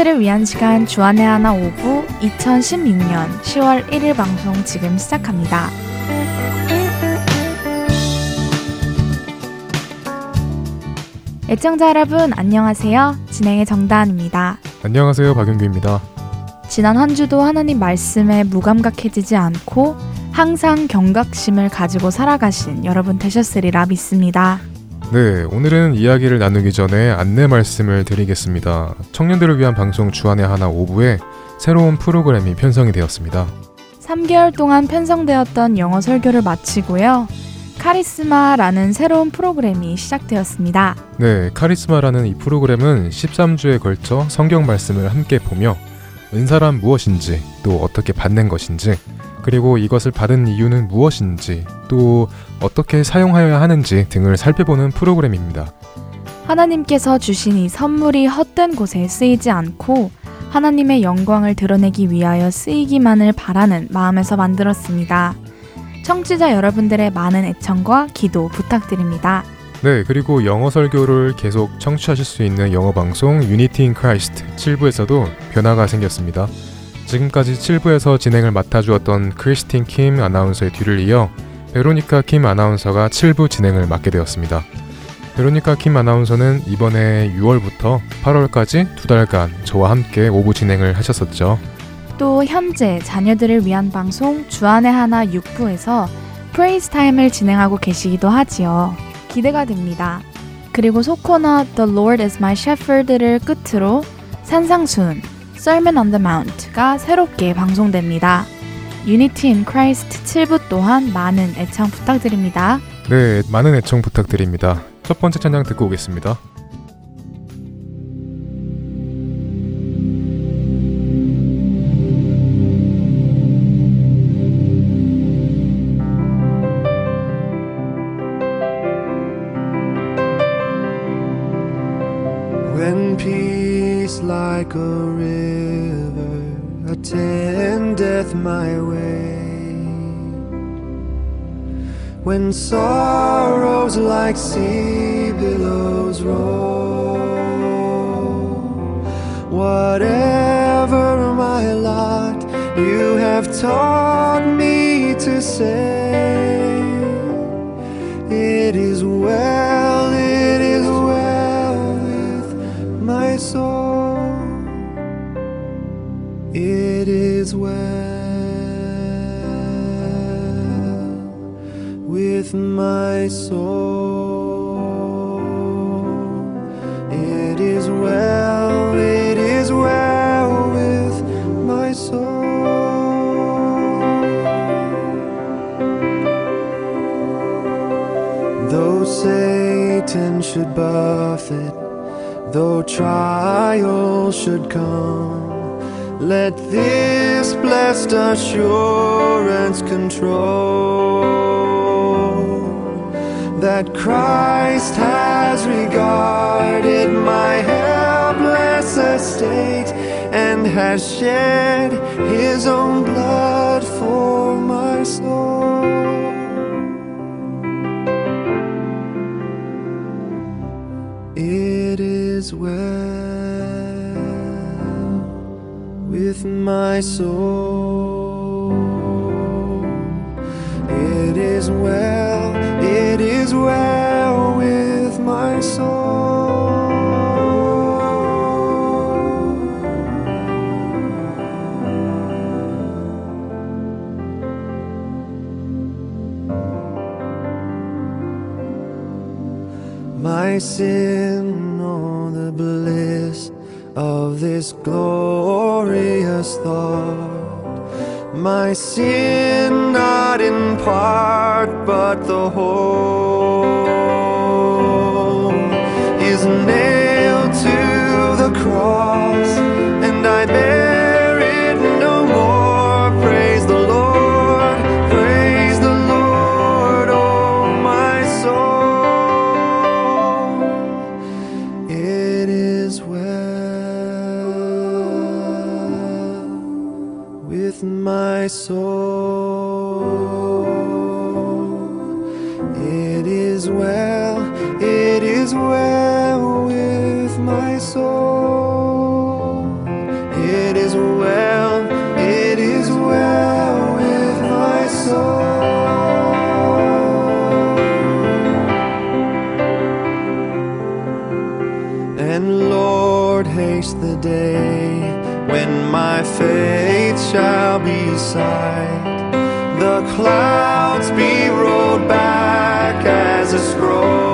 청년들을 위한 시간 주안의 하나 오부 2016년 10월 1일 방송 지금 시작합니다. 애청자 여러분 안녕하세요. 진행의 정다은입니다. 안녕하세요. 박윤규입니다. 지난 한 주도 하나님 말씀에 무감각해지지 않고 항상 경각심을 가지고 살아가신 여러분 되셨으리라 믿습니다. 네, 오늘은 이야기를 나누기 전에 안내 말씀을 드리겠습니다. 청년들을 위한 방송 주안의 하나 5부에 새로운 프로그램이 편성이 되었습니다. 3개월 동안 편성되었던 영어 설교를 마치고요. 카리스마라는 새로운 프로그램이 시작되었습니다. 네, 카리스마라는 이 프로그램은 13주에 걸쳐 성경 말씀을 함께 보며 은사란 무엇인지 또 어떻게 받는 것인지 그리고 이것을 받은 이유는 무엇인지 또 어떻게 사용하여야 하는지 등을 살펴보는 프로그램입니다. 하나님께서 주신 이 선물이 헛된 곳에 쓰이지 않고 하나님의 영광을 드러내기 위하여 쓰이기만을 바라는 마음에서 만들었습니다. 청취자 여러분들의 많은 애청과 기도 부탁드립니다. 네, 그리고 영어 설교를 계속 청취하실 수 있는 영어 방송 Unity in Christ 7부에서도 변화가 생겼습니다. 지금까지 7부에서 진행을 맡아주었던 크리스틴 킴 아나운서의 뒤를 이어 베로니카 킴 아나운서가 7부 진행을 맡게 되었습니다. 베로니카 킴 아나운서는 이번에 6월부터 8월까지 두 달간 저와 함께 오부 진행을 하셨었죠. 또 현재 자녀들을 위한 방송 주안의 하나 6부에서 Praise Time을 진행하고 계시기도 하지요. 기대가 됩니다. 그리고 소코너 The Lord is my shepherd를 끝으로 산상수훈 Sermon on the Mount가 새롭게 방송됩니다. Unity in Christ 7부 또한 많은 애청 부탁드립니다. 네, 많은 애청 부탁드립니다. 첫 번째 찬양 듣고 오겠습니다. When sorrows like sea billows roll, whatever my lot, you have taught me to say, my soul. It is well, it is well with my soul. Though Satan should buffet, though trial should come, let this blessed assurance control that Christ has regarded my helpless estate and has shed his own blood for my soul. It is well with my soul. It is well, it is well with my soul. My sin, oh, the bliss of this glorious thought. My sin, not in part, but the whole, is nailed to the cross, and I bear it no more. Praise the Lord, praise the Lord, oh my soul. It is well with my soul. It is well, it is well with my soul. It is well, it is well with my soul. And Lord, haste the day when my faith shall be sight, the clouds be rolled back as a scroll.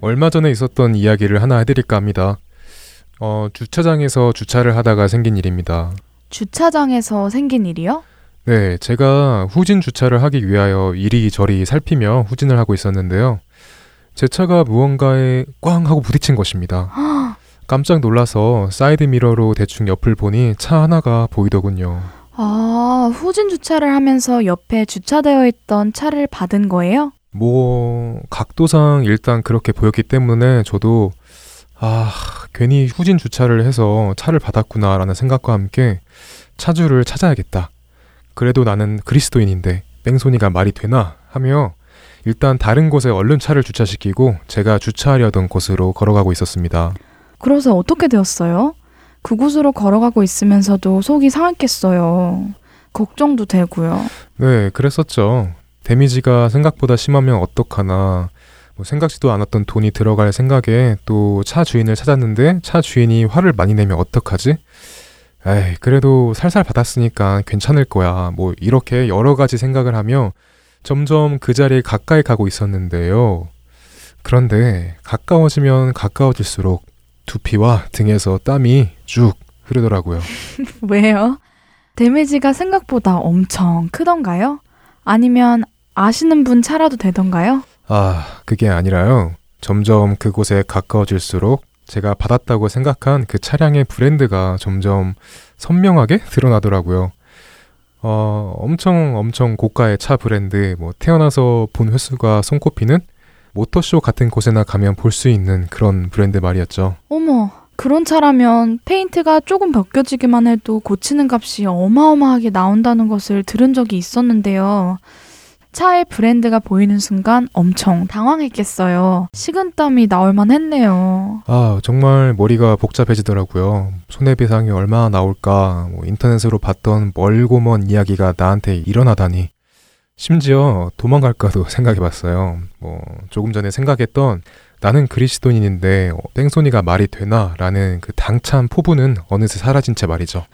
얼마 전에 있었던 이야기를 하나 해드릴까 합니다. 어, 주차장에서 주차를 하다가 생긴 일입니다. 주차장에서 생긴 일이요? 네, 제가 후진 주차를 하기 위하여 이리저리 살피며 후진을 하고 있었는데요. 제 차가 무언가에 꽝 하고 부딪힌 것입니다. 깜짝 놀라서 사이드 미러로 대충 옆을 보니 차 하나가 보이더군요. 아, 후진 주차를 하면서 옆에 주차되어 있던 차를 받은 거예요? 뭐 각도상 일단 그렇게 보였기 때문에 저도 아 괜히 후진 주차를 해서 차를 받았구나라는 생각과 함께 차주를 찾아야겠다. 그래도 나는 그리스도인인데 뺑소니가 말이 되나 하며 일단 다른 곳에 얼른 차를 주차시키고 제가 주차하려던 곳으로 걸어가고 있었습니다. 그래서 어떻게 되었어요? 그곳으로 걸어가고 있으면서도 속이 상했겠어요. 걱정도 되고요. 네, 그랬었죠. 데미지가 생각보다 심하면 어떡하나. 뭐 생각지도 않았던 돈이 들어갈 생각에 또 차 주인을 찾았는데 차 주인이 화를 많이 내면 어떡하지? 에이, 그래도 살살 받았으니까 괜찮을 거야. 뭐 이렇게 여러 가지 생각을 하며 점점 그 자리에 가까이 가고 있었는데요. 그런데 가까워지면 가까워질수록 두피와 등에서 땀이 쭉 흐르더라고요. 왜요? 데미지가 생각보다 엄청 크던가요? 아니면 아시는 분 차라도 되던가요? 아, 그게 아니라요. 점점 그곳에 가까워질수록 제가 받았다고 생각한 그 차량의 브랜드가 점점 선명하게 드러나더라고요. 어, 엄청 엄청 고가의 차 브랜드, 뭐 태어나서 본 횟수가 손꼽히는 모터쇼 같은 곳에나 가면 볼 수 있는 그런 브랜드 말이었죠. 어머, 그런 차라면 페인트가 조금 벗겨지기만 해도 고치는 값이 어마어마하게 나온다는 것을 들은 적이 있었는데요. 차의 브랜드가 보이는 순간 엄청 당황했겠어요. 식은땀이 나올만 했네요. 아, 정말 머리가 복잡해지더라고요. 손해배상이 얼마나 나올까, 뭐 인터넷으로 봤던 멀고 먼 이야기가 나한테 일어나다니. 심지어 도망갈까도 생각해 봤어요. 뭐 조금 전에 생각했던 나는 그리스도인인데 어, 뺑소니가 말이 되나? 라는 그 당찬 포부는 어느새 사라진 채 말이죠.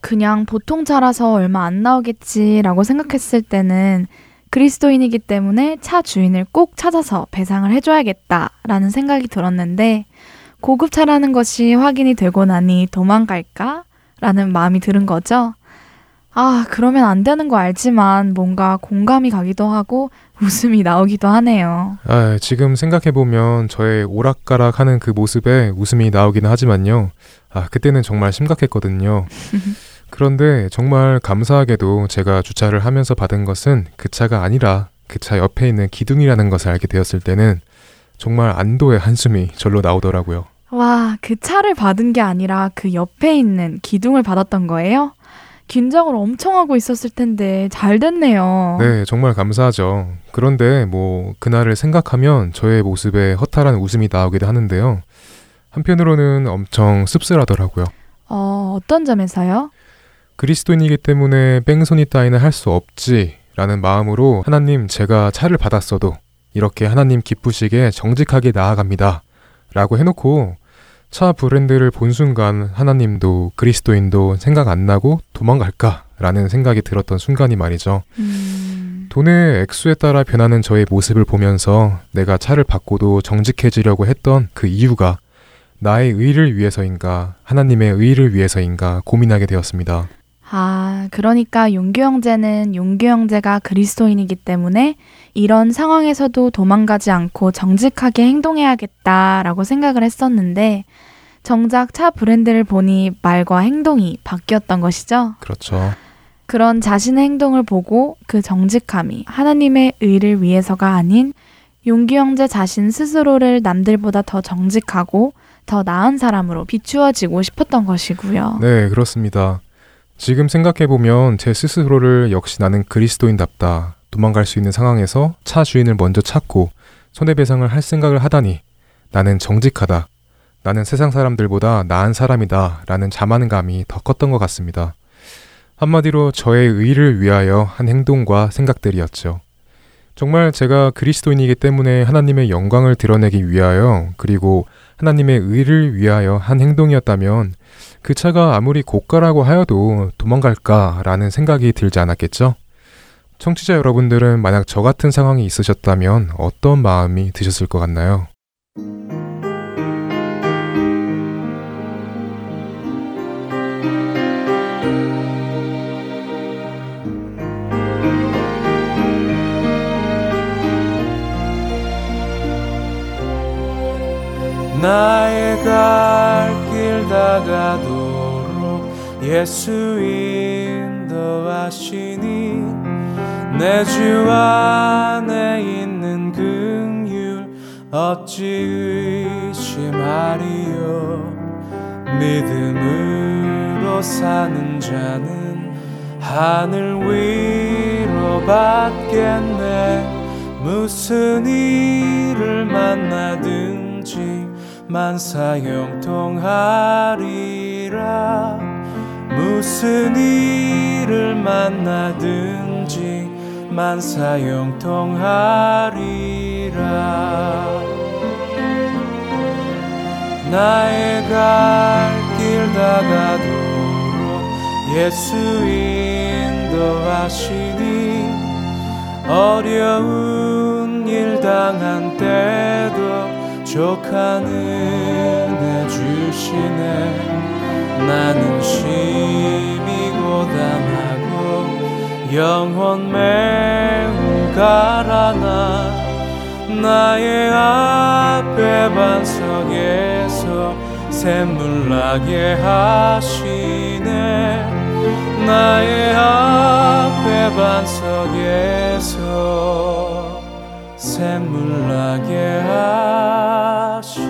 그냥 보통 차라서 얼마 안 나오겠지라고 생각했을 때는 그리스도인이기 때문에 차 주인을 꼭 찾아서 배상을 해줘야겠다라는 생각이 들었는데 고급 차라는 것이 확인이 되고 나니 도망갈까? 라는 마음이 들은 거죠. 아, 그러면 안 되는 거 알지만 뭔가 공감이 가기도 하고 웃음이 나오기도 하네요. 아, 지금 생각해보면 저의 오락가락 하는 그 모습에 웃음이 나오기는 하지만요. 아, 그때는 정말 심각했거든요. 그런데 정말 감사하게도 제가 주차를 하면서 받은 것은 그 차가 아니라 그 차 옆에 있는 기둥이라는 것을 알게 되었을 때는 정말 안도의 한숨이 절로 나오더라고요. 와, 그 차를 받은 게 아니라 그 옆에 있는 기둥을 받았던 거예요? 긴장을 엄청 하고 있었을 텐데 잘 됐네요. 네, 정말 감사하죠. 그런데 뭐 그날을 생각하면 저의 모습에 허탈한 웃음이 나오기도 하는데요. 한편으로는 엄청 씁쓸하더라고요. 어, 어떤 점에서요? 그리스도인이기 때문에 뺑소니 따위는 할 수 없지라는 마음으로 하나님 제가 차를 받았어도 이렇게 하나님 기쁘시게 정직하게 나아갑니다. 라고 해놓고 차 브랜드를 본 순간 하나님도 그리스도인도 생각 안 나고 도망갈까? 라는 생각이 들었던 순간이 말이죠. 음, 돈의 액수에 따라 변하는 저의 모습을 보면서 내가 차를 바꿔도 정직해지려고 했던 그 이유가 나의 의를 위해서인가, 하나님의 의를 위해서인가 고민하게 되었습니다. 아, 그러니까 용규 형제는 용규 형제가 그리스도인이기 때문에 이런 상황에서도 도망가지 않고 정직하게 행동해야겠다라고 생각을 했었는데 정작 차 브랜드를 보니 말과 행동이 바뀌었던 것이죠. 그렇죠. 그런 자신의 행동을 보고 그 정직함이 하나님의 의를 위해서가 아닌 용기 형제 자신 스스로를 남들보다 더 정직하고 더 나은 사람으로 비추어지고 싶었던 것이고요. 네, 그렇습니다. 지금 생각해보면 제 스스로를 역시 나는 그리스도인답다. 도망갈 수 있는 상황에서 차 주인을 먼저 찾고 손해배상을 할 생각을 하다니 나는 정직하다. 나는 세상 사람들보다 나은 사람이다. 라는 자만감이 더 컸던 것 같습니다. 한마디로 저의 의를 위하여 한 행동과 생각들이었죠. 정말 제가 그리스도인이기 때문에 하나님의 영광을 드러내기 위하여 그리고 하나님의 의를 위하여 한 행동이었다면 그 차가 아무리 고가라고 하여도 도망갈까라는 생각이 들지 않았겠죠? 청취자 여러분들은 만약 저 같은 상황이 있으셨다면 어떤 마음이 드셨을 것 같나요? 나의 갈 길 다가도록 예수 인도하시니 내 주 안에 있는 긍휼 어찌 의심하리요? 믿음으로 사는 자는 하늘 위로 받겠네. 무슨 일을 만나든지 만사형통하리라. 무슨 일을 만나든지 만사형통하리라. 나의 갈 길 다가도록 예수 인도하시니 어려운 일 당한 때 도 족한 은혜 주시네. 나는 심히 고단하고 영혼 매우 가라나. 나의 앞에 반석에서 샘물 나게 하시네. 나의 앞에 반석에서 샘물 나게 하시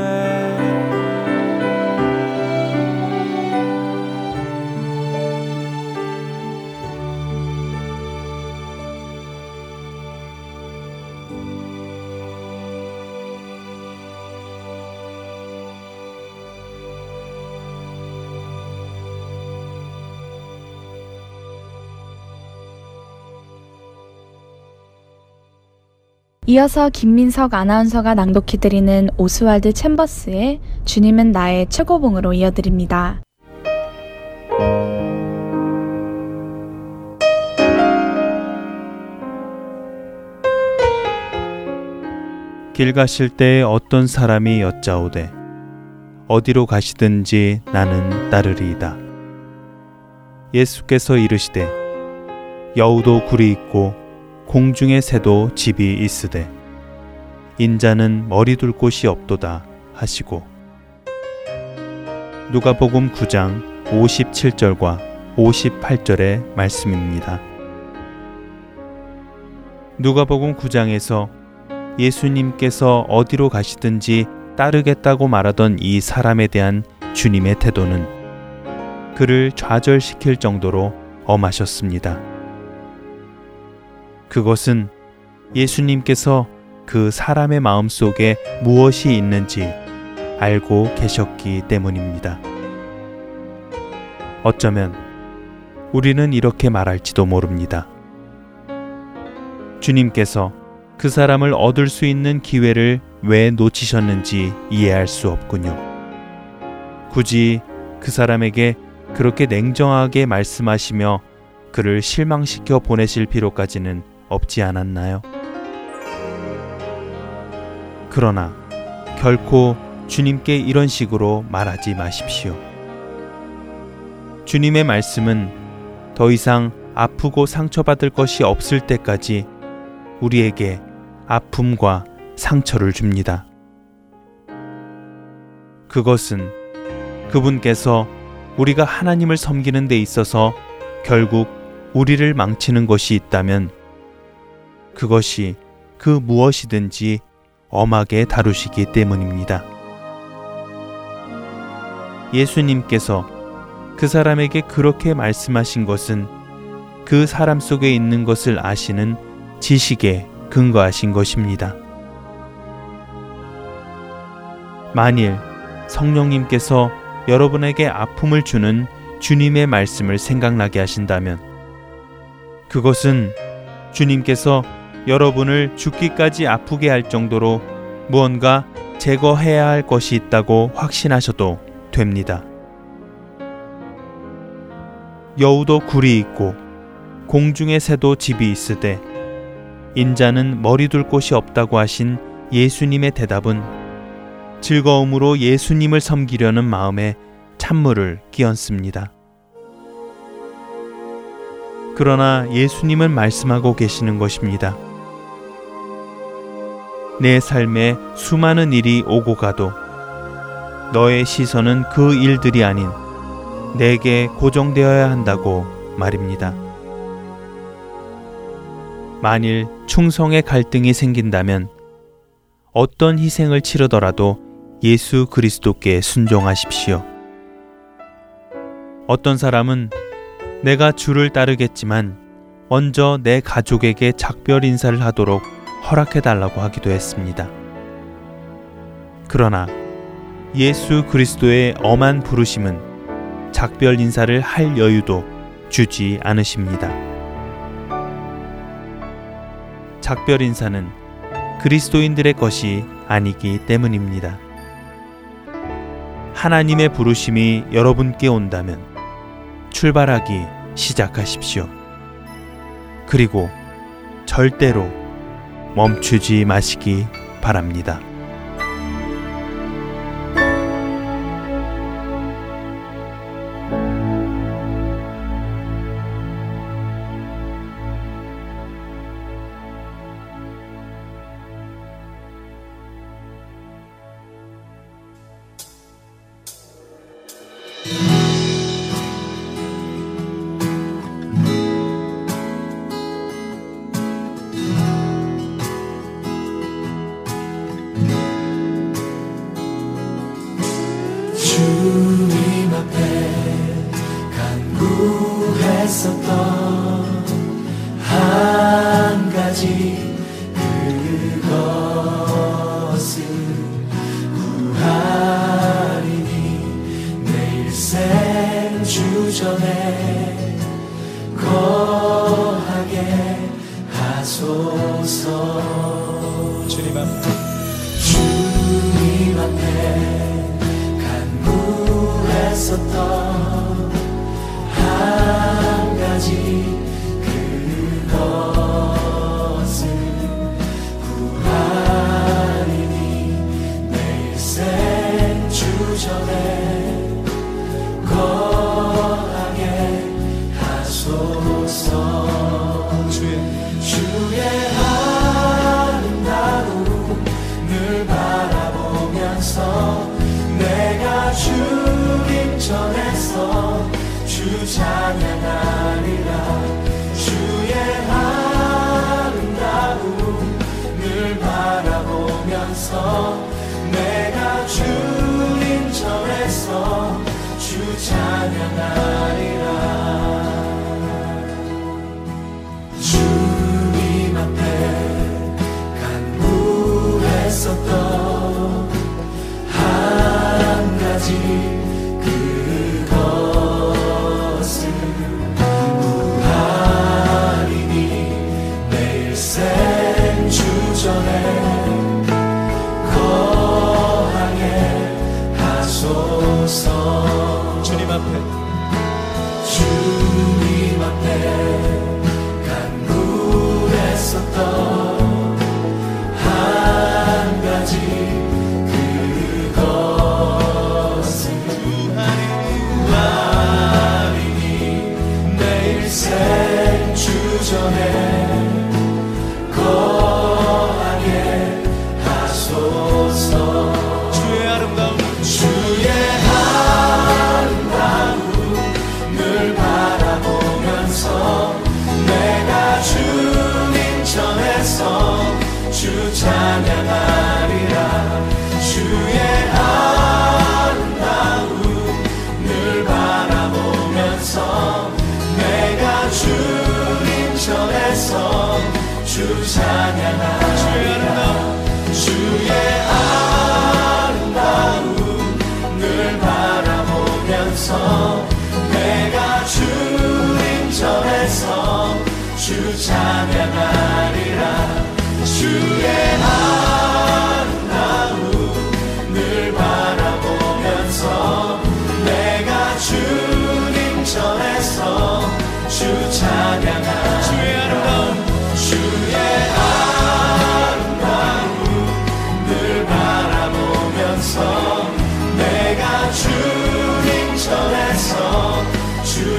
이어서 김민석 아나운서가 낭독해드리는 오스왈드 챔버스의 주님은 나의 최고봉으로 이어드립니다. 길 가실 때 어떤 사람이 여짜오되 어디로 가시든지 나는 따르리이다. 예수께서 이르시되 여우도 굴이 있고 공중의 새도 집이 있으되 인자는 머리 둘 곳이 없도다 하시고 누가복음 9장 57절과 58절의 말씀입니다. 누가복음 9장에서 예수님께서 어디로 가시든지 따르겠다고 말하던 이 사람에 대한 주님의 태도는 그를 좌절시킬 정도로 엄하셨습니다. 그것은 예수님께서 그 사람의 마음 속에 무엇이 있는지 알고 계셨기 때문입니다. 어쩌면 우리는 이렇게 말할지도 모릅니다. 주님께서 그 사람을 얻을 수 있는 기회를 왜 놓치셨는지 이해할 수 없군요. 굳이 그 사람에게 그렇게 냉정하게 말씀하시며 그를 실망시켜 보내실 필요까지는 없지 않았나요? 그러나 결코 주님께 이런 식으로 말하지 마십시오. 주님의 말씀은 더 이상 아프고 상처받을 것이 없을 때까지 우리에게 아픔과 상처를 줍니다. 그것은 그분께서 우리가 하나님을 섬기는 데 있어서 결국 우리를 망치는 것이 있다면 그것이 그 무엇이든지 엄하게 다루시기 때문입니다. 예수님께서 그 사람에게 그렇게 말씀하신 것은 그 사람 속에 있는 것을 아시는 지식에 근거하신 것입니다. 만일 성령님께서 여러분에게 아픔을 주는 주님의 말씀을 생각나게 하신다면 그것은 주님께서 여러분을 죽기까지 아프게 할 정도로 무언가 제거해야 할 것이 있다고 확신하셔도 됩니다. 여우도 굴이 있고 공중의 새도 집이 있으되 인자는 머리 둘 곳이 없다고 하신 예수님의 대답은 즐거움으로 예수님을 섬기려는 마음에 찬물을 끼얹습니다. 그러나 예수님은 말씀하고 계시는 것입니다. 내 삶에 수많은 일이 오고 가도 너의 시선은 그 일들이 아닌 내게 고정되어야 한다고 말입니다. 만일 충성의 갈등이 생긴다면 어떤 희생을 치르더라도 예수 그리스도께 순종하십시오. 어떤 사람은 내가 주를 따르겠지만 먼저 내 가족에게 작별 인사를 하도록 허락해 달라고 하기도 했습니다. 그러나 예수 그리스도의 엄한 부르심은 작별 인사를 할 여유도 주지 않으십니다. 작별 인사는 그리스도인들의 것이 아니기 때문입니다. 하나님의 부르심이 여러분께 온다면 출발하기 시작하십시오. 그리고 절대로 멈추지 마시기 바랍니다. 간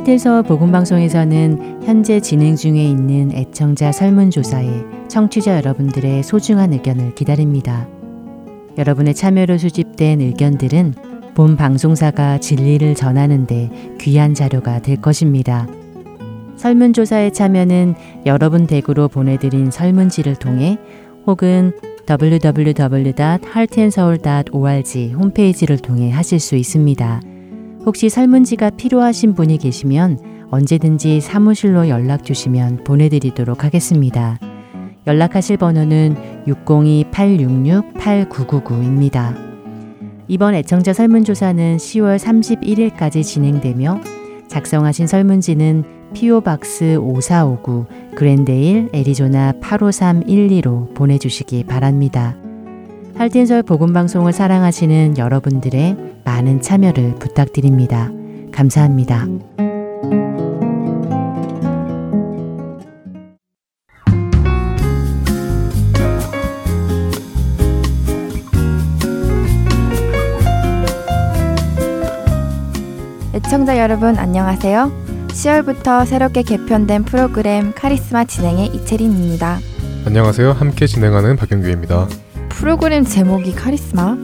헐트서 보건방송에서는 현재 진행 중에 있는 애청자 설문조사에 청취자 여러분들의 소중한 의견을 기다립니다. 여러분의 참여로 수집된 의견들은 본 방송사가 진리를 전하는데 귀한 자료가 될 것입니다. 설문조사에 참여는 여러분 댁으로 보내드린 설문지를 통해 혹은 w w w h e a r t a n d s e o u l o r g 홈페이지를 통해 하실 수 있습니다. 혹시 설문지가 필요하신 분이 계시면 언제든지 사무실로 연락 주시면 보내드리도록 하겠습니다. 연락하실 번호는 602-866-8999입니다. 이번 애청자 설문조사는 10월 31일까지 진행되며 작성하신 설문지는 PO박스 5459 그랜데일 애리조나 85312로 보내주시기 바랍니다. 할텐설 복음방송을 사랑하시는 여러분들의 많은 참여를 부탁드립니다. 감사합니다. 애청자 여러분 안녕하세요. 10월부터 새롭게 개편된 프로그램 카리스마 진행의 이채린입니다. 안녕하세요. 함께 진행하는 박영규입니다. 프로그램 제목이 카리스마?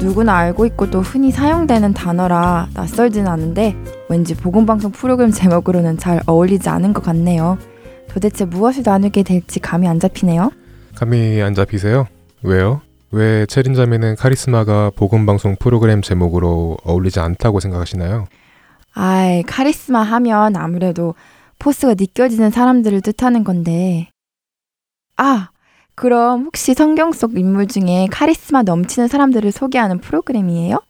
누구나 알고 있고 또 흔히 사용되는 단어라 낯설지는 않은데 왠지 보건방송 프로그램 제목으로는 잘 어울리지 않은 것 같네요. 도대체 무엇을 나누게 될지 감이 안 잡히네요. 감이 안 잡히세요? 왜요? 왜 체린자매는 카리스마가 보건방송 프로그램 제목으로 어울리지 않다고 생각하시나요? 아이, 카리스마 하면 아무래도 포스가 느껴지는 사람들을 뜻하는 건데. 아, 그럼 혹시 성경 속 인물 중에 카리스마 넘치는 사람들을 소개하는 프로그램이에요?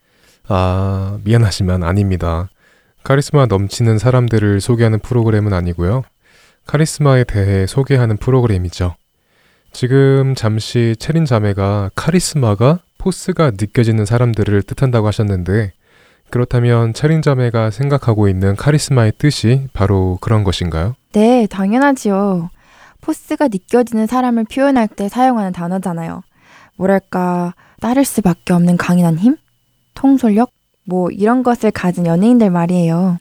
아, 미안하지만 아닙니다. 카리스마 넘치는 사람들을 소개하는 프로그램은 아니고요. 카리스마에 대해 소개하는 프로그램이죠. 지금 잠시 체린 자매가 카리스마가 포스가 느껴지는 사람들을 뜻한다고 하셨는데 그렇다면 체린 자매가 생각하고 있는 카리스마의 뜻이 바로 그런 것인가요? 네, 당연하지요. 포스가 느껴지는 사람을 표현할 때 사용하는 단어잖아요. 뭐랄까, 따를 수밖에 없는 강인한 힘? 통솔력? 뭐 이런 것을 가진 연예인들 말이에요.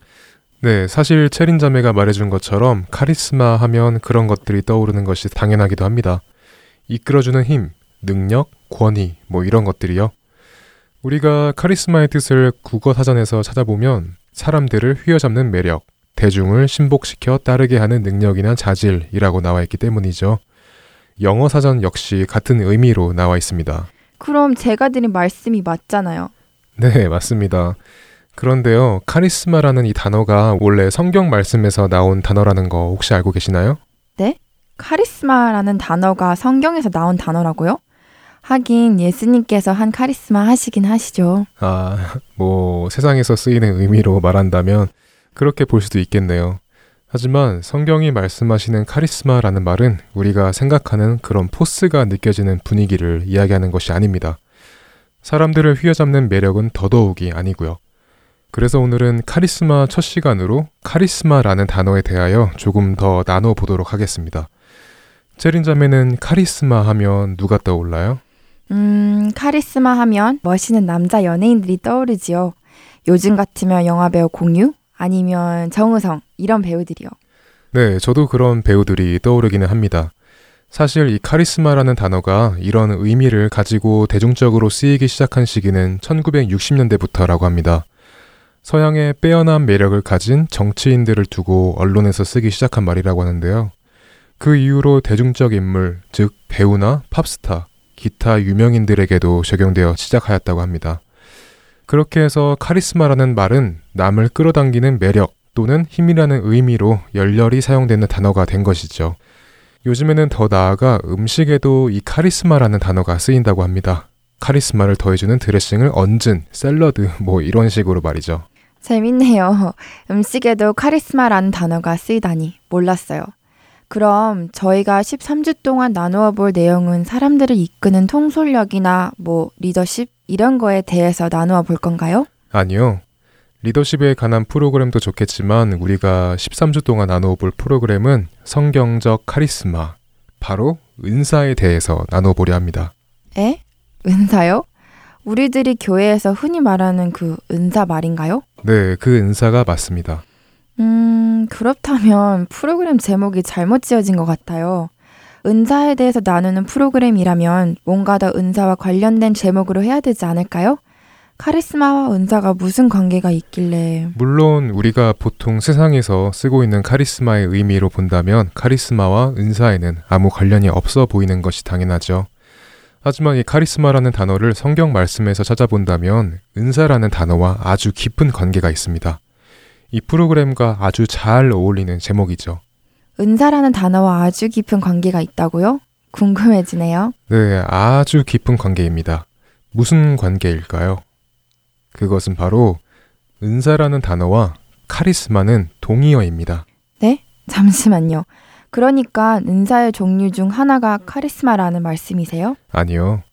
네, 사실 체린 자매가 말해준 것처럼 카리스마 하면 그런 것들이 떠오르는 것이 당연하기도 합니다. 이끌어주는 힘, 능력, 권위, 뭐 이런 것들이요. 우리가 카리스마의 뜻을 국어 사전에서 찾아보면 사람들을 휘어잡는 매력, 대중을 신복시켜 따르게 하는 능력이나 자질이라고 나와 있기 때문이죠. 영어 사전 역시 같은 의미로 나와 있습니다. 그럼 제가 드린 말씀이 맞잖아요. 네, 맞습니다. 그런데요, 카리스마라는 이 단어가 원래 성경 말씀에서 나온 단어라는 거 혹시 알고 계시나요? 카리스마라는 단어가 성경에서 나온 단어라고요? 하긴 예수님께서 한 카리스마 하시긴 하시죠. 아, 뭐 세상에서 쓰이는 의미로 말한다면 그렇게 볼 수도 있겠네요. 하지만 성경이 말씀하시는 카리스마라는 말은 우리가 생각하는 그런 포스가 느껴지는 분위기를 이야기하는 것이 아닙니다. 사람들을 휘어잡는 매력은 더더욱이 아니고요. 그래서 오늘은 카리스마 첫 시간으로 카리스마라는 단어에 대하여 조금 더 나눠 보도록 하겠습니다. 체린 자매는 카리스마 하면 누가 떠올라요? 음, 카리스마 하면 멋있는 남자 연예인들이 떠오르지요. 요즘 같으면 영화배우 공유? 아니면 정우성, 이런 배우들이요. 네, 저도 그런 배우들이 떠오르기는 합니다. 사실 이 카리스마라는 단어가 이런 의미를 가지고 대중적으로 쓰이기 시작한 시기는 1960년대부터라고 합니다. 서양의 빼어난 매력을 가진 정치인들을 두고 언론에서 쓰기 시작한 말이라고 하는데요. 그 이후로 대중적 인물, 즉 배우나 팝스타, 기타 유명인들에게도 적용되어 시작하였다고 합니다. 그렇게 해서 카리스마라는 말은 남을 끌어당기는 매력 또는 힘이라는 의미로 열렬히 사용되는 단어가 된 것이죠. 요즘에는 더 나아가 음식에도 이 카리스마라는 단어가 쓰인다고 합니다. 카리스마를 더해주는 드레싱을 얹은 샐러드 뭐 이런 식으로 말이죠. 재밌네요. 음식에도 카리스마라는 단어가 쓰이다니 몰랐어요. 그럼 저희가 13주 동안 나누어 볼 내용은 사람들을 이끄는 통솔력이나 뭐 리더십 이런 거에 대해서 나누어 볼 건가요? 아니요. 리더십에 관한 프로그램도 좋겠지만 우리가 13주 동안 나누어 볼 프로그램은 성경적 카리스마, 바로 은사에 대해서 나누어 보려 합니다. 에? 은사요? 우리들이 교회에서 흔히 말하는 그 은사 말인가요? 네, 그 은사가 맞습니다. 음, 그렇다면 프로그램 제목이 잘못 지어진 것 같아요. 은사에 대해서 나누는 프로그램이라면 뭔가 더 은사와 관련된 제목으로 해야 되지 않을까요? 카리스마와 은사가 무슨 관계가 있길래. 물론 우리가 보통 세상에서 쓰고 있는 카리스마의 의미로 본다면 카리스마와 은사에는 아무 관련이 없어 보이는 것이 당연하죠. 하지만 이 카리스마라는 단어를 성경 말씀에서 찾아본다면 은사라는 단어와 아주 깊은 관계가 있습니다. 이 프로그램과 아주 잘 어울리는 제목이죠. 은사라는 단어와 아주 깊은 관계가 있다고요? 궁금해지네요. 네, 아주 깊은 관계입니다. 무슨 관계일까요? 그것은 바로 은사라는 단어와 카리스마는 동의어입니다. 네? 잠시만요. 그러니까 은사의 종류 중 하나가 카리스마라는 말씀이세요? 아니요.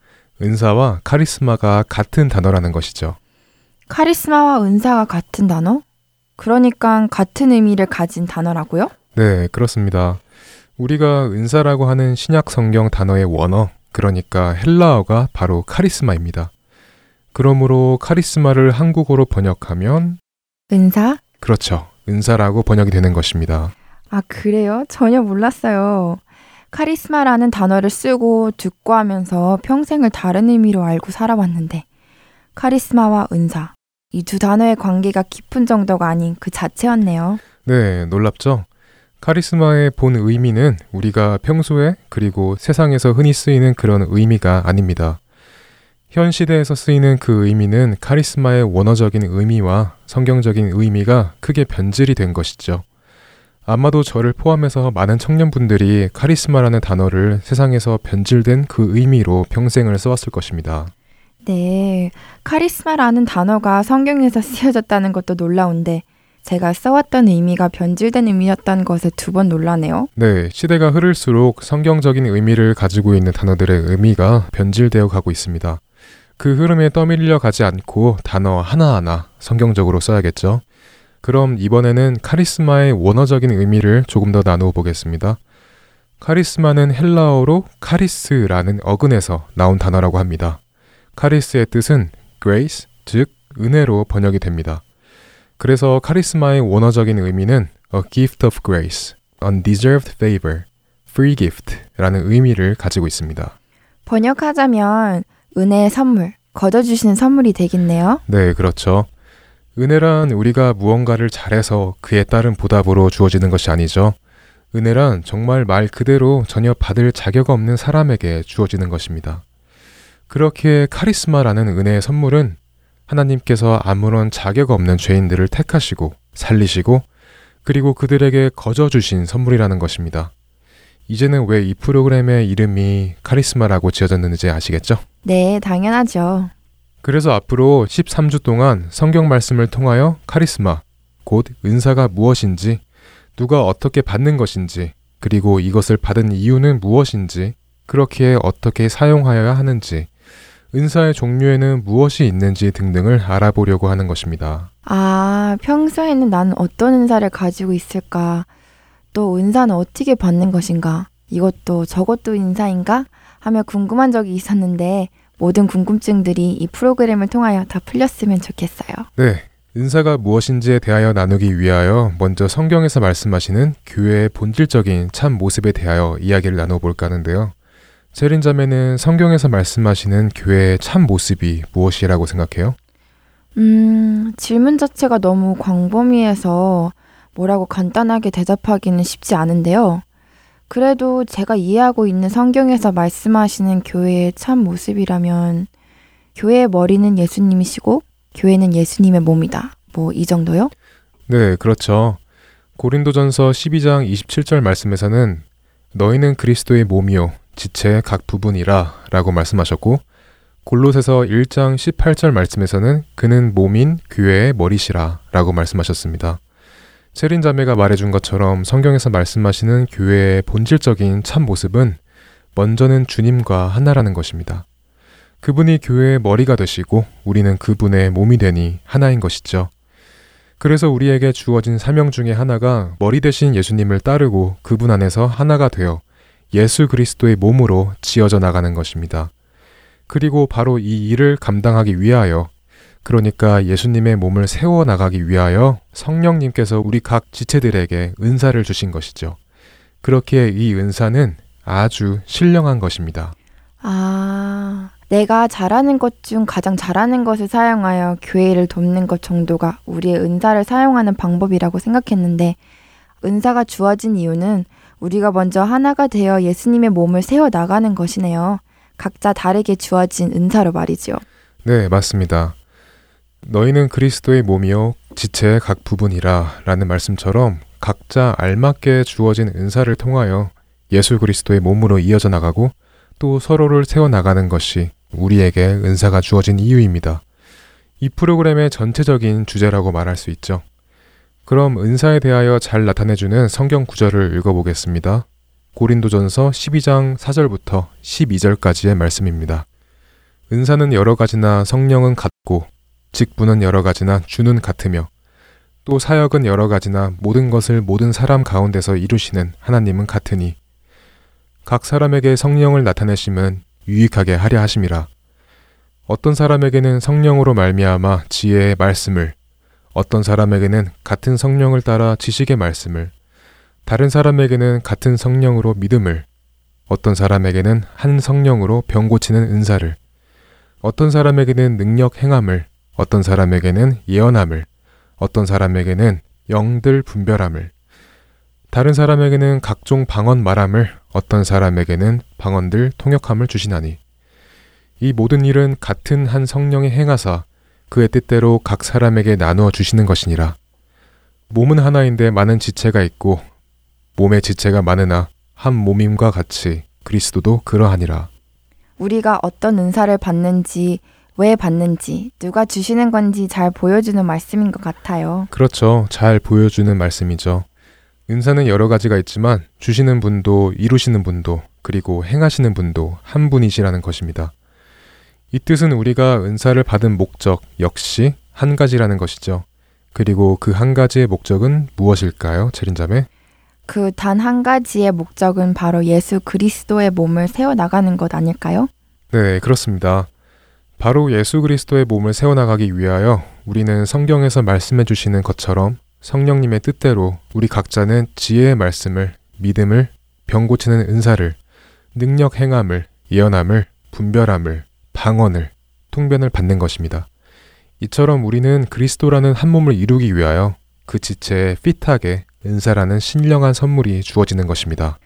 은사와 카리스마가 같은 단어라는 것이죠. 카리스마와 은사가 같은 단어? 그러니까 같은 의미를 가진 단어라고요? 네, 그렇습니다. 우리가 은사라고 하는 신약 성경 단어의 원어, 그러니까 헬라어가 바로 카리스마입니다. 그러므로 카리스마를 한국어로 번역하면 은사? 그렇죠. 은사라고 번역이 되는 것입니다. 아, 그래요? 전혀 몰랐어요. 카리스마라는 단어를 쓰고 듣고 하면서 평생을 다른 의미로 알고 살아왔는데, 카리스마와 은사. 이 두 단어의 관계가 깊은 정도가 아닌 그 자체였네요. 네, 놀랍죠? 카리스마의 본 의미는 우리가 평소에 그리고 세상에서 흔히 쓰이는 그런 의미가 아닙니다. 현 시대에서 쓰이는 그 의미는 카리스마의 원어적인 의미와 성경적인 의미가 크게 변질이 된 것이죠. 아마도 저를 포함해서 많은 청년분들이 카리스마라는 단어를 세상에서 변질된 그 의미로 평생을 써왔을 것입니다. 네, 카리스마라는 단어가 성경에서 쓰여졌다는 것도 놀라운데, 제가 써왔던 의미가 변질된 의미였던 것에 두 번 놀라네요. 네, 시대가 흐를수록 성경적인 의미를 가지고 있는 단어들의 의미가 변질되어 가고 있습니다. 그 흐름에 떠밀려 가지 않고 단어 하나하나 성경적으로 써야겠죠. 그럼 이번에는 카리스마의 원어적인 의미를 조금 더 나누어 보겠습니다. 카리스마는 헬라어로 카리스라는 어근에서 나온 단어라고 합니다. 카리스의 뜻은 grace, 즉 은혜로 번역이 됩니다. 그래서 카리스마의 원어적인 의미는 a gift of grace, undeserved favor, free gift라는 의미를 가지고 있습니다. 번역하자면 은혜의 선물, 거둬주시는 선물이 되겠네요. 네, 그렇죠. 은혜란 우리가 무언가를 잘해서 그에 따른 보답으로 주어지는 것이 아니죠. 은혜란 정말 말 그대로 전혀 받을 자격 없는 사람에게 주어지는 것입니다. 그렇게 카리스마라는 은혜의 선물은 하나님께서 아무런 자격 없는 죄인들을 택하시고 살리시고 그리고 그들에게 거저 주신 선물이라는 것입니다. 이제는 왜 이 프로그램의 이름이 카리스마라고 지어졌는지 아시겠죠? 네, 당연하죠. 그래서 앞으로 13주 동안 성경 말씀을 통하여 카리스마, 곧 은사가 무엇인지, 누가 어떻게 받는 것인지, 그리고 이것을 받은 이유는 무엇인지, 그렇게 어떻게 사용하여야 하는지, 은사의 종류에는 무엇이 있는지 등등을 알아보려고 하는 것입니다. 아, 평소에는 나는 어떤 은사를 가지고 있을까? 또 은사는 어떻게 받는 것인가? 이것도 저것도 인사인가? 하며 궁금한 적이 있었는데 모든 궁금증들이 이 프로그램을 통하여 다 풀렸으면 좋겠어요. 네. 은사가 무엇인지에 대하여 나누기 위하여 먼저 성경에서 말씀하시는 교회의 본질적인 참 모습에 대하여 이야기를 나눠볼까 하는데요. 세린 자매는 성경에서 말씀하시는 교회의 참 모습이 무엇이라고 생각해요? 음, 질문 자체가 너무 광범위해서 뭐라고 간단하게 대답하기는 쉽지 않은데요. 그래도 제가 이해하고 있는 성경에서 말씀하시는 교회의 참 모습이라면 교회의 머리는 예수님이시고 교회는 예수님의 몸이다. 뭐 이 정도요? 네, 그렇죠. 고린도전서 12장 27절 말씀에서는 너희는 그리스도의 몸이요 지체 각 부분이라 라고 말씀하셨고 골로새서 1장 18절 말씀에서는 그는 몸인 교회의 머리시라 라고 말씀하셨습니다. 세린 자매가 말해준 것처럼 성경에서 말씀하시는 교회의 본질적인 참 모습은 먼저는 주님과 하나라는 것입니다. 그분이 교회의 머리가 되시고 우리는 그분의 몸이 되니 하나인 것이죠. 그래서 우리에게 주어진 사명 중에 하나가 머리 대신 예수님을 따르고 그분 안에서 하나가 되어 예수 그리스도의 몸으로 지어져 나가는 것입니다. 그리고 바로 이 일을 감당하기 위하여 그러니까 예수님의 몸을 세워 나가기 위하여 성령님께서 우리 각 지체들에게 은사를 주신 것이죠. 그렇게 이 은사는 아주 신령한 것입니다. 아, 내가 잘하는 것 중 가장 잘하는 것을 사용하여 교회를 돕는 것 정도가 우리의 은사를 사용하는 방법이라고 생각했는데, 은사가 주어진 이유는 우리가 먼저 하나가 되어 예수님의 몸을 세워 나가는 것이네요. 각자 다르게 주어진 은사로 말이죠. 네, 맞습니다. 너희는 그리스도의 몸이요 지체의 각 부분이라 라는 말씀처럼 각자 알맞게 주어진 은사를 통하여 예수 그리스도의 몸으로 이어져 나가고 또 서로를 세워 나가는 것이 우리에게 은사가 주어진 이유입니다. 이 프로그램의 전체적인 주제라고 말할 수 있죠. 그럼 은사에 대하여 잘 나타내주는 성경 구절을 읽어보겠습니다. 고린도전서 12장 4절부터 12절까지의 말씀입니다. 은사는 여러 가지나 성령은 같고 직분은 여러 가지나 주는 같으며 또 사역은 여러 가지나 모든 것을 모든 사람 가운데서 이루시는 하나님은 같으니 각 사람에게 성령을 나타내심은 유익하게 하려 하심이라 어떤 사람에게는 성령으로 말미암아 지혜의 말씀을 어떤 사람에게는 같은 성령을 따라 지식의 말씀을 다른 사람에게는 같은 성령으로 믿음을 어떤 사람에게는 한 성령으로 병 고치는 은사를 어떤 사람에게는 능력 행함을 어떤 사람에게는 예언함을 어떤 사람에게는 영들 분별함을 다른 사람에게는 각종 방언 말함을 어떤 사람에게는 방언들 통역함을 주시나니 이 모든 일은 같은 한 성령의 행하사 그의 뜻대로 각 사람에게 나누어 주시는 것이니라 몸은 하나인데 많은 지체가 있고 몸의 지체가 많으나 한 몸임과 같이 그리스도도 그러하니라 우리가 어떤 은사를 받는지 왜 받는지 누가 주시는 건지 잘 보여주는 말씀인 것 같아요. 그렇죠. 잘 보여주는 말씀이죠. 은사는 여러 가지가 있지만 주시는 분도 이루시는 분도 그리고 행하시는 분도 한 분이시라는 것입니다. 이 뜻은 우리가 은사를 받은 목적 역시 한 가지라는 것이죠. 그리고 그 한 가지의 목적은 무엇일까요, 체린자매? 그 단 한 가지의 목적은 바로 예수 그리스도의 몸을 세워 나가는 것 아닐까요? 네, 그렇습니다. 바로 예수 그리스도의 몸을 세워 나가기 위하여 우리는 성경에서 말씀해 주시는 것처럼 성령님의 뜻대로 우리 각자는 지혜의 말씀을, 믿음을, 병 고치는 은사를, 능력 행함을, 예언함을, 분별함을, 방언을, 통변을 받는 것입니다. 이처럼 우리는 그리스도라는 한 몸을 이루기 위하여 그 지체에 핏하게 은사라는 신령한 선물이 주어지는 것입니다.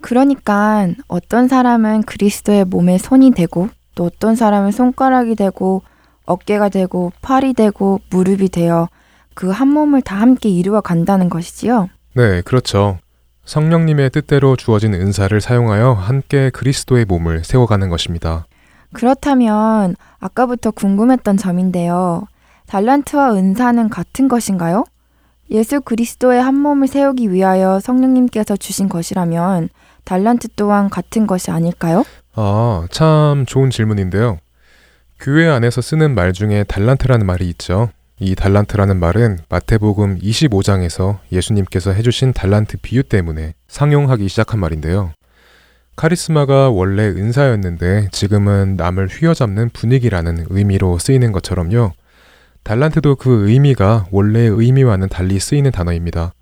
그러니까 어떤 사람은 그리스도의 몸에 손이 되고 또 어떤 사람은 손가락이 되고 어깨가 되고 팔이 되고 무릎이 되어 그 한 몸을 다 함께 이루어 간다는 것이지요. 네, 그렇죠. 성령님의 뜻대로 주어진 은사를 사용하여 함께 그리스도의 몸을 세워가는 것입니다. 그렇다면 아까부터 궁금했던 점인데요. 달란트와 은사는 같은 것인가요? 예수 그리스도의 한 몸을 세우기 위하여 성령님께서 주신 것이라면 달란트 또한 같은 것이 아닐까요? 아, 참 좋은 질문인데요. 교회 안에서 쓰는 말 중에 달란트라는 말이 있죠. 이 달란트라는 말은 마태복음 25장에서 예수님께서 해주신 달란트 비유 때문에 상용하기 시작한 말인데요. 카리스마가 원래 은사였는데 지금은 남을 휘어잡는 분위기라는 의미로 쓰이는 것처럼요. 달란트도 그 의미가 원래의 의미와는 달리 쓰이는 단어입니다.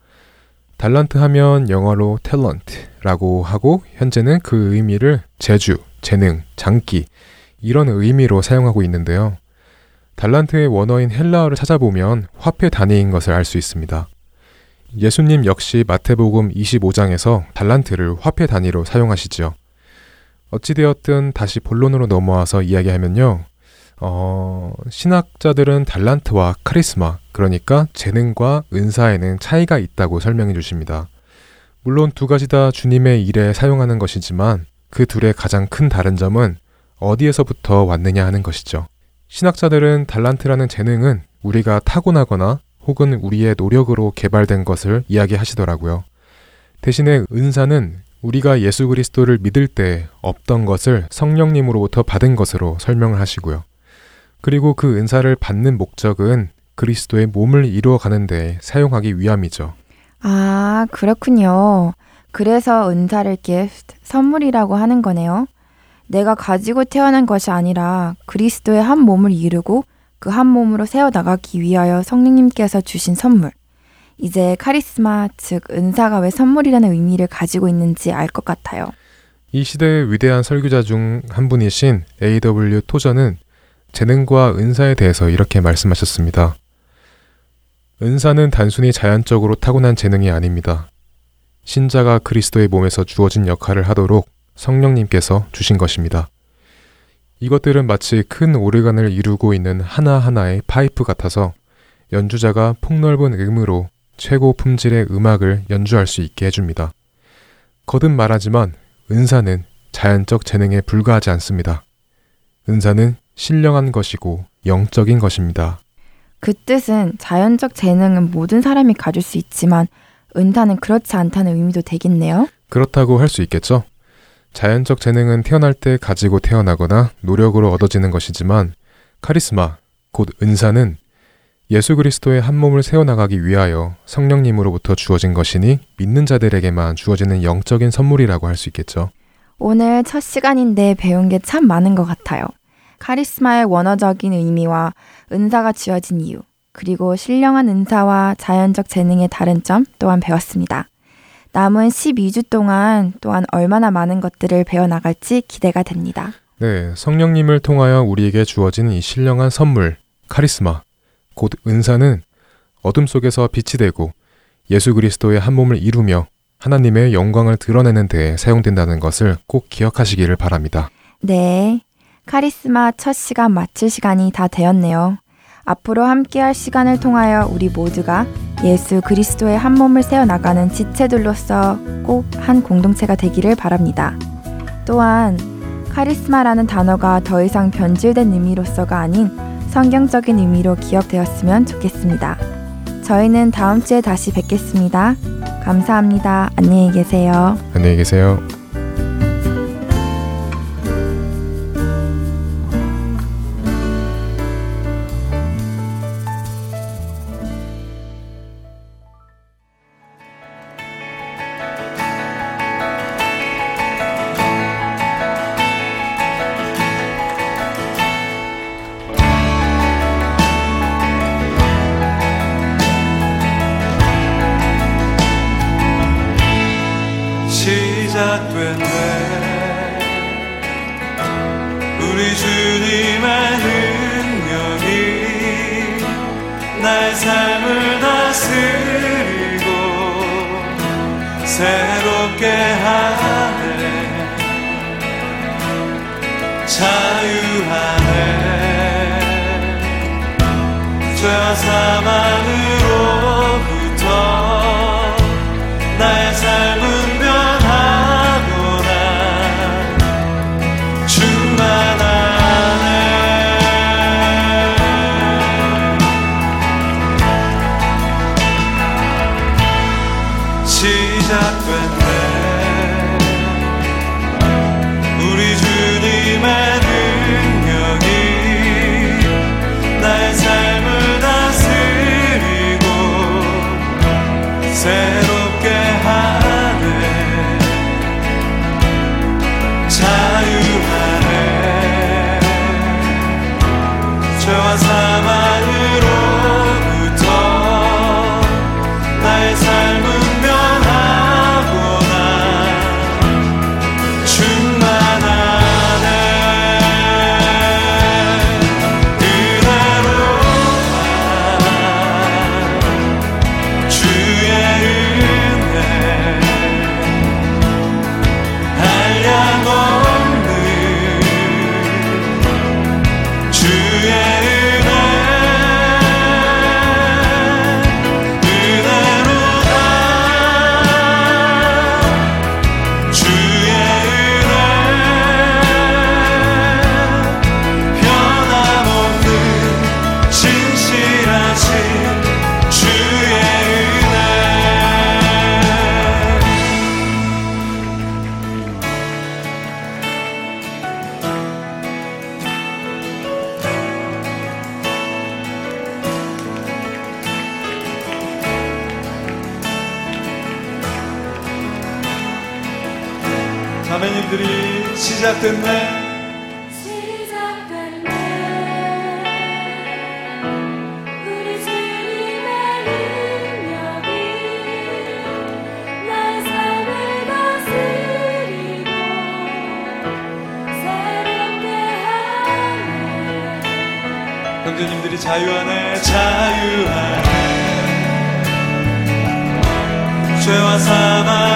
달란트 하면 영어로 탤런트라고 하고 현재는 그 의미를 재주, 재능, 장기 이런 의미로 사용하고 있는데요. 달란트의 원어인 헬라어를 찾아보면 화폐 단위인 것을 알 수 있습니다. 예수님 역시 마태복음 25장에서 달란트를 화폐 단위로 사용하시죠. 어찌되었든 다시 본론으로 넘어와서 이야기하면요. 어, 신학자들은 달란트와 카리스마, 그러니까 재능과 은사에는 차이가 있다고 설명해 주십니다. 물론 두 가지 다 주님의 일에 사용하는 것이지만 그 둘의 가장 큰 다른 점은 어디에서부터 왔느냐 하는 것이죠. 신학자들은 달란트라는 재능은 우리가 타고나거나 혹은 우리의 노력으로 개발된 것을 이야기하시더라고요. 대신에 은사는 우리가 예수 그리스도를 믿을 때 없던 것을 성령님으로부터 받은 것으로 설명을 하시고요. 그리고 그 은사를 받는 목적은 그리스도의 몸을 이루어 가는 데 사용하기 위함이죠. 아, 그렇군요. 그래서 은사를 gift, 선물이라고 하는 거네요. 내가 가지고 태어난 것이 아니라 그리스도의 한 몸을 이루고 그 한 몸으로 세워 나가기 위하여 성령님께서 주신 선물. 이제 카리스마, 즉 은사가 왜 선물이라는 의미를 가지고 있는지 알 것 같아요. 이 시대의 위대한 설교자 중 한 분이신 A.W. 토저는 재능과 은사에 대해서 이렇게 말씀하셨습니다. 은사는 단순히 자연적으로 타고난 재능이 아닙니다. 신자가 그리스도의 몸에서 주어진 역할을 하도록 성령님께서 주신 것입니다. 이것들은 마치 큰 오르간을 이루고 있는 하나하나의 파이프 같아서 연주자가 폭넓은 음으로 최고 품질의 음악을 연주할 수 있게 해줍니다. 거듭 말하지만 은사는 자연적 재능에 불과하지 않습니다. 은사는 신령한 것이고 영적인 것입니다. 그 뜻은 자연적 재능은 모든 사람이 가질 수 있지만 은사는 그렇지 않다는 의미도 되겠네요. 그렇다고 할 수 있겠죠? 자연적 재능은 태어날 때 가지고 태어나거나 노력으로 얻어지는 것이지만 카리스마, 곧 은사는 예수 그리스도의 한 몸을 세워나가기 위하여 성령님으로부터 주어진 것이니 믿는 자들에게만 주어지는 영적인 선물이라고 할 수 있겠죠. 오늘 첫 시간인데 배운 게 참 많은 것 같아요. 카리스마의 원어적인 의미와 은사가 주어진 이유, 그리고 신령한 은사와 자연적 재능의 다른 점 또한 배웠습니다. 남은 12주 동안 또한 얼마나 많은 것들을 배워나갈지 기대가 됩니다. 네, 성령님을 통하여 우리에게 주어진 이 신령한 선물, 카리스마, 곧 은사는 어둠 속에서 빛이 되고 예수 그리스도의 한 몸을 이루며 하나님의 영광을 드러내는 데에 사용된다는 것을 꼭 기억하시기를 바랍니다. 네. 카리스마 첫 시간 마칠 시간이 다 되었네요. 앞으로 함께할 시간을 통하여 우리 모두가 예수 그리스도의 한 몸을 세워 나가는 지체들로서 꼭 한 공동체가 되기를 바랍니다. 또한 카리스마라는 단어가 더 이상 변질된 의미로서가 아닌 성경적인 의미로 기억되었으면 좋겠습니다. 저희는 다음 주에 다시 뵙겠습니다. 감사합니다. 안녕히 계세요. 안녕히 계세요. 시작 자유하네 자유하네. 죄와 사망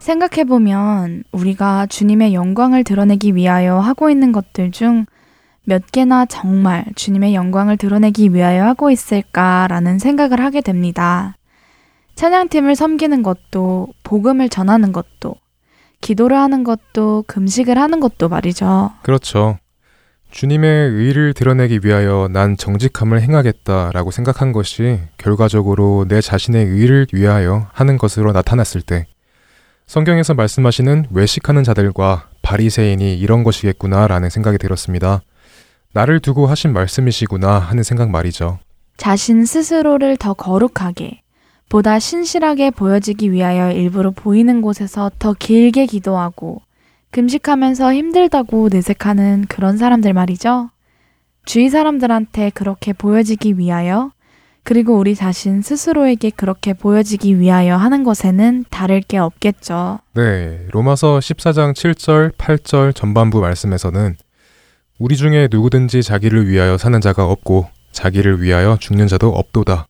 생각해보면 우리가 주님의 영광을 드러내기 위하여 하고 있는 것들 중 몇 개나 정말 주님의 영광을 드러내기 위하여 하고 있을까라는 생각을 하게 됩니다. 찬양팀을 섬기는 것도, 복음을 전하는 것도, 기도를 하는 것도, 금식을 하는 것도 말이죠. 그렇죠. 주님의 의를 드러내기 위하여 난 정직함을 행하겠다라고 생각한 것이 결과적으로 내 자신의 의를 위하여 하는 것으로 나타났을 때 성경에서 말씀하시는 외식하는 자들과 바리새인이 이런 것이겠구나라는 생각이 들었습니다. 나를 두고 하신 말씀이시구나 하는 생각 말이죠. 자신 스스로를 더 거룩하게, 보다 신실하게 보여지기 위하여 일부러 보이는 곳에서 더 길게 기도하고, 금식하면서 힘들다고 내색하는 그런 사람들 말이죠. 주위 사람들한테 그렇게 보여지기 위하여, 그리고 우리 자신 스스로에게 그렇게 보여지기 위하여 하는 것에는 다를 게 없겠죠. 네, 로마서 14장 7절, 8절 전반부 말씀에서는 우리 중에 누구든지 자기를 위하여 사는 자가 없고 자기를 위하여 죽는 자도 없도다.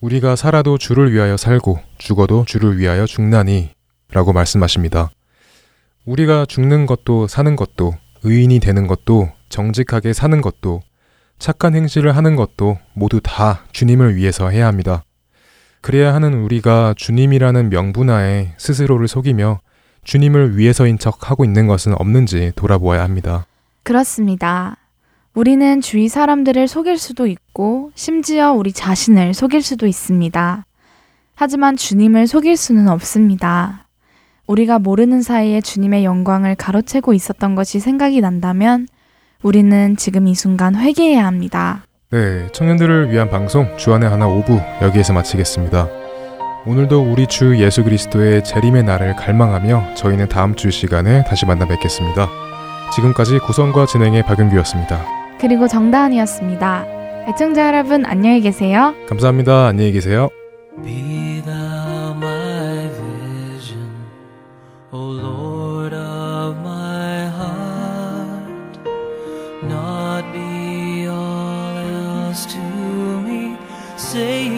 우리가 살아도 주를 위하여 살고 죽어도 주를 위하여 죽나니 라고 말씀하십니다. 우리가 죽는 것도 사는 것도 의인이 되는 것도 정직하게 사는 것도 착한 행실을 하는 것도 모두 다 주님을 위해서 해야 합니다. 그래야 하는 우리가 주님이라는 명분하에 스스로를 속이며 주님을 위해서인 척 하고 있는 것은 없는지 돌아보아야 합니다. 그렇습니다. 우리는 주위 사람들을 속일 수도 있고, 심지어 우리 자신을 속일 수도 있습니다. 하지만 주님을 속일 수는 없습니다. 우리가 모르는 사이에 주님의 영광을 가로채고 있었던 것이 생각이 난다면, 우리는 지금 이 순간 회개해야 합니다. 네, 청년들을 위한 방송 주안의 하나 5부 여기에서 마치겠습니다. 오늘도 우리 주 예수 그리스도의 재림의 날을 갈망하며 저희는 다음 주 시간에 다시 만나 뵙겠습니다. 지금까지 구성과 진행의 박윤규였습니다. 그리고 정다은이었습니다. 애청자 여러분 안녕히 계세요. 감사합니다. 안녕히 계세요. say